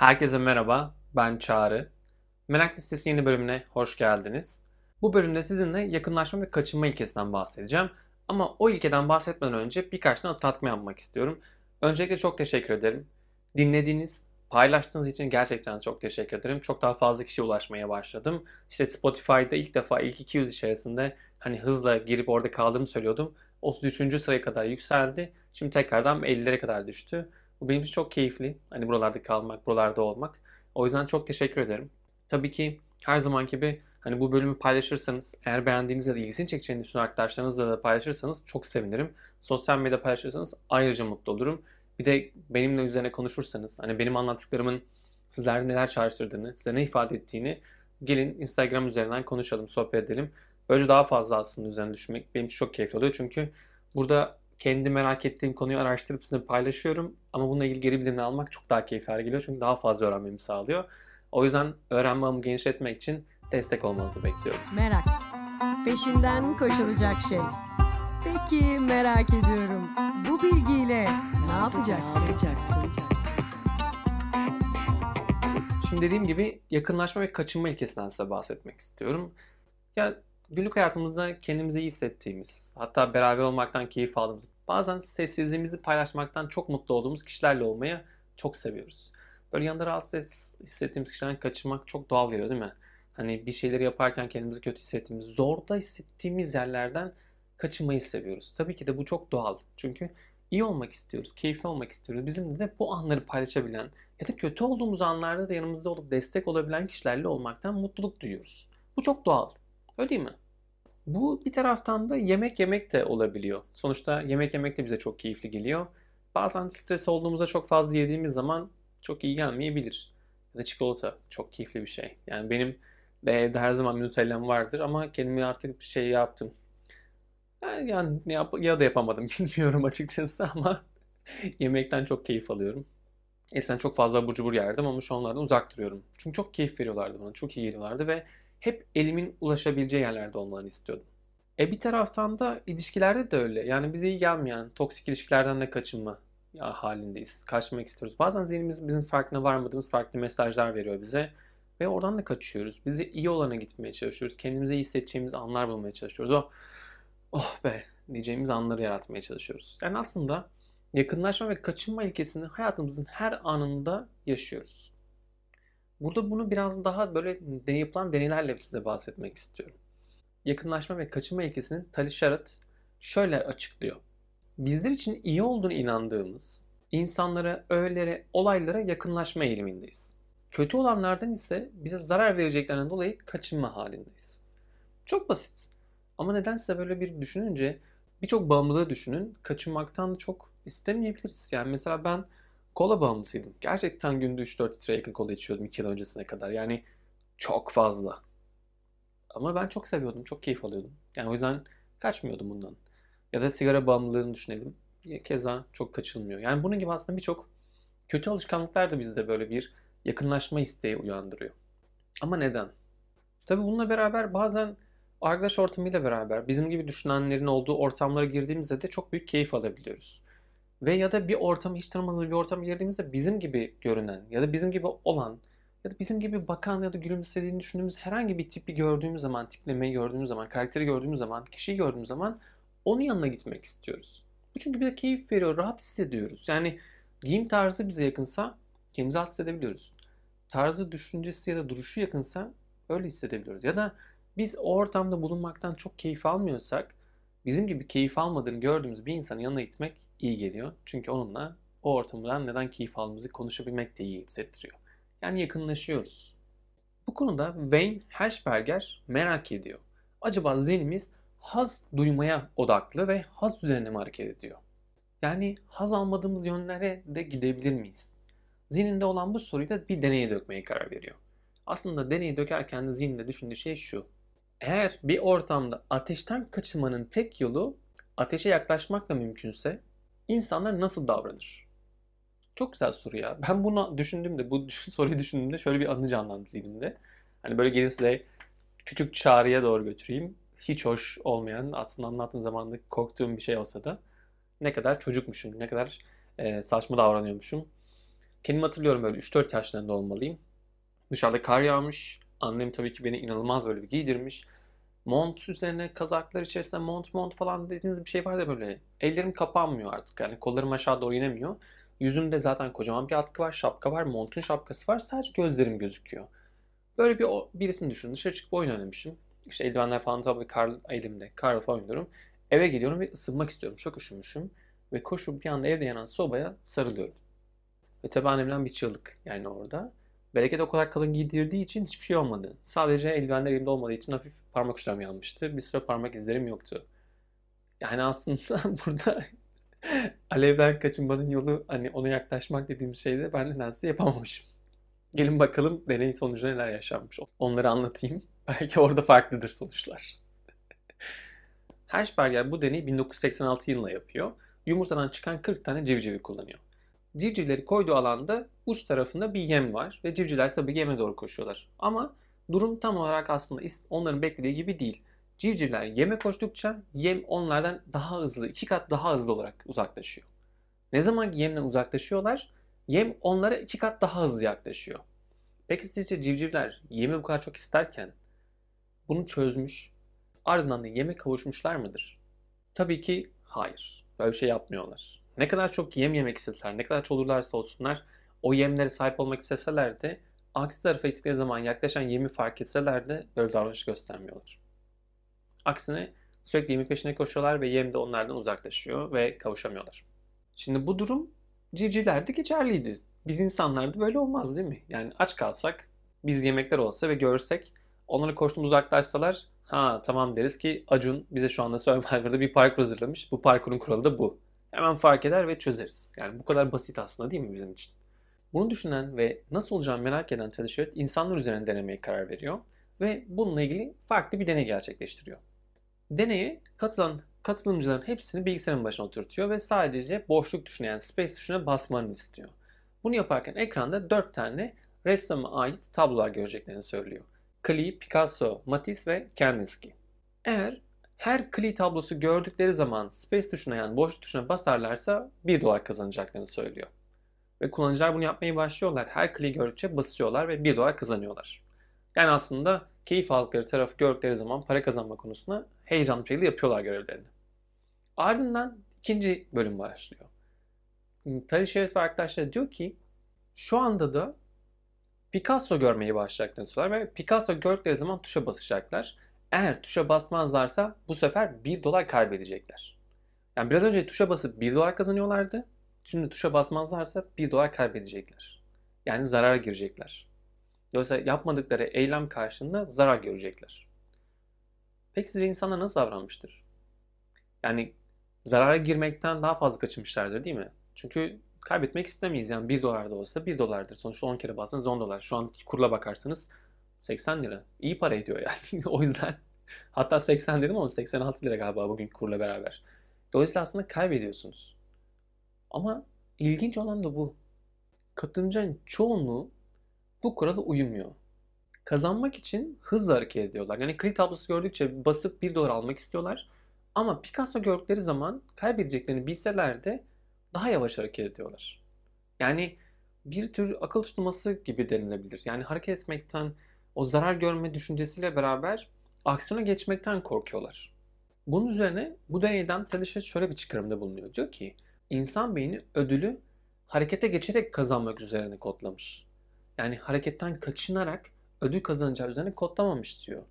Herkese merhaba, ben Çağrı. Merak Listesi yeni bölümüne hoş geldiniz. Bu bölümde sizinle yakınlaşma ve kaçınma ilkesinden bahsedeceğim. Ama o ilkeden bahsetmeden önce birkaç tane hatırlatma yapmak istiyorum. Öncelikle çok teşekkür ederim. Dinlediğiniz, paylaştığınız için gerçekten çok teşekkür ederim. Çok daha fazla kişiye ulaşmaya başladım. İşte Spotify'da ilk defa ilk 200 içerisinde hani hızla girip orada kaldığımı söylüyordum. 33. sıraya kadar yükseldi. Şimdi tekrardan 50'lere kadar düştü. Bu benim için çok keyifli. Hani buralarda kalmak, buralarda olmak. O yüzden çok teşekkür ederim. Tabii ki her zaman gibi hani bu bölümü paylaşırsanız, eğer beğendiğiniz ya da ilgisini çekeceğini düşünen arkadaşlarınızla da paylaşırsanız çok sevinirim. Sosyal medyada paylaşırsanız ayrıca mutlu olurum. Bir de benimle üzerine konuşursanız, hani benim anlattıklarımın sizlerde neler çağrıştırdığını, size ne ifade ettiğini gelin Instagram üzerinden konuşalım, sohbet edelim. Böylece daha fazla aslında üzerine düşünmek benim için çok keyifli oluyor. Çünkü burada kendi merak ettiğim konuyu araştırıp sizinle paylaşıyorum. Ama bununla ilgili geri bildirimini almak çok daha keyifli geliyor. Çünkü daha fazla öğrenmemi sağlıyor. O yüzden öğrenme ağımı genişletmek için destek olmanızı bekliyorum. Merak. Peşinden koşulacak şey. Peki merak ediyorum. Bu bilgiyle ne yapacaksın? Şimdi dediğim gibi yakınlaşma ve kaçınma ilkesinden size bahsetmek istiyorum. Ya günlük hayatımızda kendimizi iyi hissettiğimiz, hatta beraber olmaktan keyif aldığımız, bazen sessizliğimizi paylaşmaktan çok mutlu olduğumuz kişilerle olmayı çok seviyoruz. Böyle yanında rahatsız hissettiğimiz kişilerden kaçınmak çok doğal geliyor değil mi? Hani bir şeyleri yaparken kendimizi kötü hissettiğimiz, zorda hissettiğimiz yerlerden kaçınmayı seviyoruz. Tabii ki de bu çok doğal. Çünkü iyi olmak istiyoruz, keyifli olmak istiyoruz. Bizim de bu anları paylaşabilen ya da kötü olduğumuz anlarda da yanımızda olup destek olabilen kişilerle olmaktan mutluluk duyuyoruz. Bu çok doğal. Öyle değil mi? Bu bir taraftan da yemek yemek de olabiliyor. Sonuçta yemek yemek de bize çok keyifli geliyor. Bazen stres olduğumuzda çok fazla yediğimiz zaman çok iyi gelmeyebilir. Ya da çikolata çok keyifli bir şey. Yani benim de evde her zaman Nutella'm vardır ama kendimi artık bir şey yaptım. Yani, yani yap ya da yapamadım bilmiyorum açıkçası ama yemekten çok keyif alıyorum. Eskiden çok fazla abur cubur yerdim ama şu onlardan uzak duruyorum. Çünkü çok keyif veriyorlardı bana, çok iyi geliyorlardı ve hep elimin ulaşabileceği yerlerde olmalarını istiyordum. E bir taraftan da ilişkilerde de öyle. Yani bize iyi gelmeyen toksik ilişkilerden de kaçınma ya halindeyiz. Kaçmak istiyoruz. Bazen zihnimiz bizim farkına varmadığımız farklı mesajlar veriyor bize. Ve oradan da kaçıyoruz. Bize iyi olana gitmeye çalışıyoruz. Kendimize iyi hissedeceğimiz anlar bulmaya çalışıyoruz. O oh be diyeceğimiz anları yaratmaya çalışıyoruz. Yani aslında yakınlaşma ve kaçınma ilkesini hayatımızın her anında yaşıyoruz. Burada bunu biraz daha böyle yapılan deneylerle size bahsetmek istiyorum. Yakınlaşma ve kaçınma ilkesini Tali Sharot şöyle açıklıyor. Bizler için iyi olduğunu inandığımız insanlara, öğelere, olaylara yakınlaşma eğilimindeyiz. Kötü olanlardan ise bize zarar vereceklerinden dolayı kaçınma halindeyiz. Çok basit. Ama nedense böyle bir düşününce birçok bağımlılığı düşünün. Kaçınmaktan da çok istemeyebiliriz. Yani mesela ben kola bağımlısıydım. Gerçekten günde 3-4 litre yakın kola içiyordum 2 yıl öncesine kadar. Yani çok fazla. Ama ben çok seviyordum, çok keyif alıyordum. Yani o yüzden kaçmıyordum bundan. Ya da sigara bağımlılığını düşünelim. Keza çok kaçılmıyor. Yani bunun gibi aslında birçok kötü alışkanlıklar da bizde böyle bir yakınlaşma isteği uyandırıyor. Ama neden? Tabii bununla beraber bazen arkadaş ortamıyla beraber bizim gibi düşünenlerin olduğu ortamlara girdiğimizde de çok büyük keyif alabiliyoruz. Ve ya da bir ortamı hiç tanımadığımız bir ortama girdiğimizde bizim gibi görünen ya da bizim gibi olan ya da bizim gibi bakan ya da gülümsediğini düşündüğümüz herhangi bir tipi gördüğümüz zaman, tiplemeyi gördüğümüz zaman, karakteri gördüğümüz zaman, kişiyi gördüğümüz zaman onun yanına gitmek istiyoruz. Bu çünkü bize keyif veriyor, rahat hissediyoruz. Yani giyim tarzı bize yakınsa kendimizi rahat hissedebiliyoruz. Tarzı, düşüncesi ya da duruşu yakınsa öyle hissedebiliyoruz. Ya da biz o ortamda bulunmaktan çok keyif almıyorsak bizim gibi keyif almadığını gördüğümüz bir insanın yanına gitmek iyi geliyor. Çünkü onunla o ortamdan neden keyif aldığımızı konuşabilmek de iyi hissettiriyor. Yani yakınlaşıyoruz. Bu konuda Wayne Hershberger merak ediyor. Acaba zihnimiz haz duymaya odaklı ve haz üzerine mi hareket ediyor? Yani haz almadığımız yönlere de gidebilir miyiz? Zihninde olan bu soruyu da bir deneye dökmeye karar veriyor. Aslında deneyi dökerken de zihninde düşündüğü şey şu. Eğer bir ortamda ateşten kaçınmanın tek yolu ateşe yaklaşmakla mümkünse insanlar nasıl davranır? Çok güzel soru ya. Ben bunu düşündüğümde, bu soruyu düşündüğümde şöyle bir anı canlandı zihnimde. Hani böyle gelin size küçük çağrıya doğru götüreyim. Hiç hoş olmayan, aslında anlattığım zamanda korktuğum bir şey olsa da ne kadar çocukmuşum, ne kadar e, saçma davranıyormuşum. Kendimi hatırlıyorum böyle 3-4 yaşlarında olmalıyım. Dışarıda kar yağmış. Annem tabii ki beni inanılmaz böyle bir giydirmiş. Mont üzerine kazaklar içerisinde mont mont falan dediğiniz bir şey var da böyle. Ellerim kapanmıyor artık yani kollarım aşağı doğru inemiyor. Yüzümde zaten kocaman bir atkı var, şapka var, montun şapkası var. Sadece gözlerim gözüküyor. Böyle bir birisini düşün. Dışarı çıkıp oyun oynamışım. İşte eldivenler falan tabii kar elimde. Kar falan oynuyorum. Eve geliyorum ve ısınmak istiyorum. Çok üşümüşüm. Ve koşup bir anda evde yanan sobaya sarılıyorum. Ve tabii annemden bir çığlık yani orada. Bereket o kadar kalın giydirdiği için hiçbir şey olmadı. Sadece eldivenler elimde olmadığı için hafif parmak uçlarım yanmıştı. Bir süre parmak izlerim yoktu. Yani aslında burada alevden kaçınmanın yolu hani ona yaklaşmak dediğim şeyde ben nedense yapamamışım. Gelin bakalım deney sonucu neler yaşanmış. Onları anlatayım. Belki orada farklıdır sonuçlar. Hershberger bu deneyi 1986 yılında yapıyor. Yumurtadan çıkan 40 tane civcivi kullanıyor. Civcivleri koyduğu alanda uç tarafında bir yem var ve civcivler tabii yeme doğru koşuyorlar. Ama durum tam olarak aslında onların beklediği gibi değil. Civcivler yeme koştukça yem onlardan daha hızlı, iki kat daha hızlı olarak uzaklaşıyor. Ne zaman yemden uzaklaşıyorlar? Yem onlara iki kat daha hızlı yaklaşıyor. Peki sizce civcivler yemi bu kadar çok isterken bunu çözmüş, ardından da yeme kavuşmuşlar mıdır? Tabii ki hayır. Böyle bir şey yapmıyorlar. Ne kadar çok yem yemek isteseler, ne kadar çok olurlarsa olsunlar, o yemlere sahip olmak isteseler de aksi tarafa gittikleri zaman yaklaşan yemi fark etseler de böyle davranış göstermiyorlar. Aksine sürekli yemin peşine koşuyorlar ve yem de onlardan uzaklaşıyor ve kavuşamıyorlar. Şimdi bu durum civcivlerde geçerliydi. Biz insanlarda böyle olmaz değil mi? Yani aç kalsak, biz yemekler olsa ve görsek, onları koştuğumuz uzaklaşsalar, ha tamam deriz ki Acun bize şu anda Survivor'da bir parkur hazırlamış. Bu parkurun kuralı da bu. Hemen fark eder ve çözeriz. Yani bu kadar basit aslında değil mi bizim için? Bunu düşünen ve nasıl olacağını merak eden Teddy insanlar üzerine denemeye karar veriyor ve bununla ilgili farklı bir deney gerçekleştiriyor. Deneye katılan katılımcıların hepsini bilgisayarın başına oturtuyor ve sadece boşluk tuşuna yani space tuşuna basmalarını istiyor. Bunu yaparken ekranda 4 tane ressama ait tablolar göreceklerini söylüyor. Klee, Picasso, Matisse ve Kandinsky. Eğer her Klee tablosu gördükleri zaman space tuşuna yani boşluk tuşuna basarlarsa 1 dolar kazanacaklarını söylüyor. Ve kullanıcılar bunu yapmaya başlıyorlar. Her Klee gördükçe basıyorlar ve 1 dolar kazanıyorlar. Yani aslında keyif aldıkları tarafı gördükleri zaman para kazanma konusunda heyecanlı bir şekilde yapıyorlar görevlerini. Ardından ikinci bölüm başlıyor. Tali Şerif ve arkadaşlar diyor ki şu anda da Picasso görmeyi başlayacaklarını söylüyorlar ve Picasso gördükleri zaman tuşa basacaklar. Eğer tuşa basmazlarsa bu sefer 1 dolar kaybedecekler. Yani biraz önce tuşa basıp 1 dolar kazanıyorlardı. Şimdi tuşa basmazlarsa 1 dolar kaybedecekler. Yani zarara girecekler. Dolayısıyla yapmadıkları eylem karşılığında zarar görecekler. Peki sizce insanlar nasıl davranmıştır? Yani zarara girmekten daha fazla kaçınmışlardır değil mi? Çünkü kaybetmek istemeyiz. Yani 1 dolar da olsa 1 dolardır. Sonuçta 10 kere bassanız 10 dolar. Şu an kurla bakarsanız 80 lira. İyi para ediyor yani. o yüzden hatta 80 dedim ama 86 lira galiba bugün kurla beraber. Dolayısıyla aslında kaybediyorsunuz. Ama ilginç olan da bu. Katılımcıların çoğunluğu bu kurala uymuyor. Kazanmak için hızla hareket ediyorlar. Yani kredi tablosu gördükçe basıp 1 dolar almak istiyorlar. Ama Picasso gördükleri zaman kaybedeceklerini bilseler de daha yavaş hareket ediyorlar. Yani bir tür akıl tutulması gibi denilebilir. Yani hareket etmekten, o zarar görme düşüncesiyle beraber aksiyona geçmekten korkuyorlar. Bunun üzerine bu deneyden Tedeschi şöyle bir çıkarımda bulunuyor. Diyor ki insan beyni ödülü harekete geçerek kazanmak üzerine kodlamış. Yani hareketten kaçınarak ödül kazanacağı üzerine kodlamamış diyor.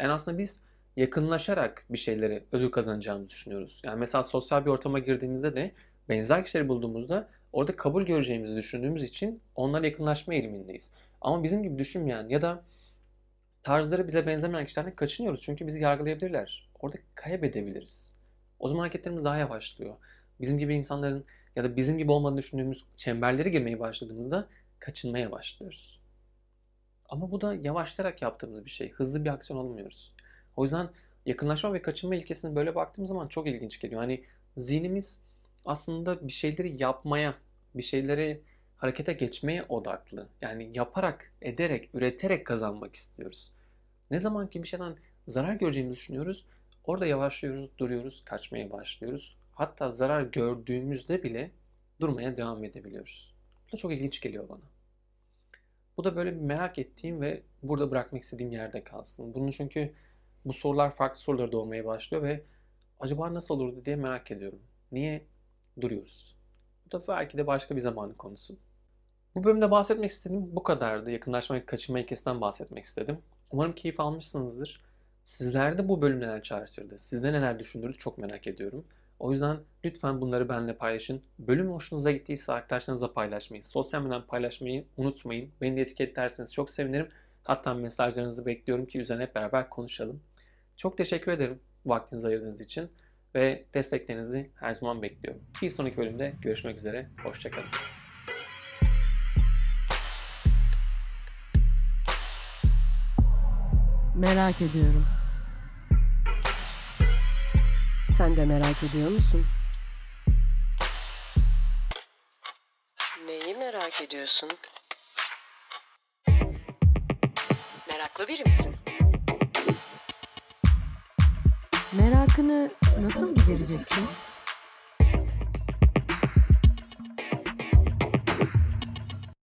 Yani aslında biz yakınlaşarak bir şeyleri ödül kazanacağımızı düşünüyoruz. Yani mesela sosyal bir ortama girdiğimizde de benzer kişileri bulduğumuzda orada kabul göreceğimizi düşündüğümüz için onlara yakınlaşma eğilimindeyiz. Ama bizim gibi düşünmeyen ya da tarzları bize benzemeyen kişilerden kaçınıyoruz. Çünkü bizi yargılayabilirler. Orada kaybedebiliriz. O zaman hareketlerimiz daha yavaşlıyor. Bizim gibi insanların ya da bizim gibi olmadığını düşündüğümüz çemberlere girmeye başladığımızda kaçınmaya başlıyoruz. Ama bu da yavaşlayarak yaptığımız bir şey. Hızlı bir aksiyon almıyoruz. O yüzden yakınlaşma ve kaçınma ilkesine böyle baktığım zaman çok ilginç geliyor. Hani zihnimiz aslında bir şeyleri yapmaya, bir şeyleri harekete geçmeye odaklı. Yani yaparak, ederek, üreterek kazanmak istiyoruz. Ne zaman ki bir şeyden zarar göreceğimizi düşünüyoruz, orada yavaşlıyoruz, duruyoruz, kaçmaya başlıyoruz. Hatta zarar gördüğümüzde bile durmaya devam edebiliyoruz. da çok ilginç geliyor bana. Bu da böyle merak ettiğim ve burada bırakmak istediğim yerde kalsın. Bunun çünkü bu sorular farklı soruları doğmaya başlıyor ve acaba nasıl olurdu diye merak ediyorum. Niye duruyoruz? Bu da belki de başka bir zamanın konusu. Bu bölümde bahsetmek istediğim bu kadardı. Yakınlaşma ve kaçınma ilkesinden bahsetmek istedim. Umarım keyif almışsınızdır. Sizlerde bu bölüm neler çağrıştırdı? Sizde neler düşündürdü çok merak ediyorum. O yüzden lütfen bunları benimle paylaşın. Bölüm hoşunuza gittiyse arkadaşlarınızla paylaşmayı, sosyal medyadan paylaşmayı unutmayın. Beni de etiketlerseniz çok sevinirim. Hatta mesajlarınızı bekliyorum ki üzerine hep beraber konuşalım. Çok teşekkür ederim vaktinizi ayırdığınız için ve desteklerinizi her zaman bekliyorum. Bir sonraki bölümde görüşmek üzere. Hoşçakalın. Merak ediyorum. Sen de merak ediyor musun? Neyi merak ediyorsun? Meraklı biri misin? Merakını nasıl gidereceksin?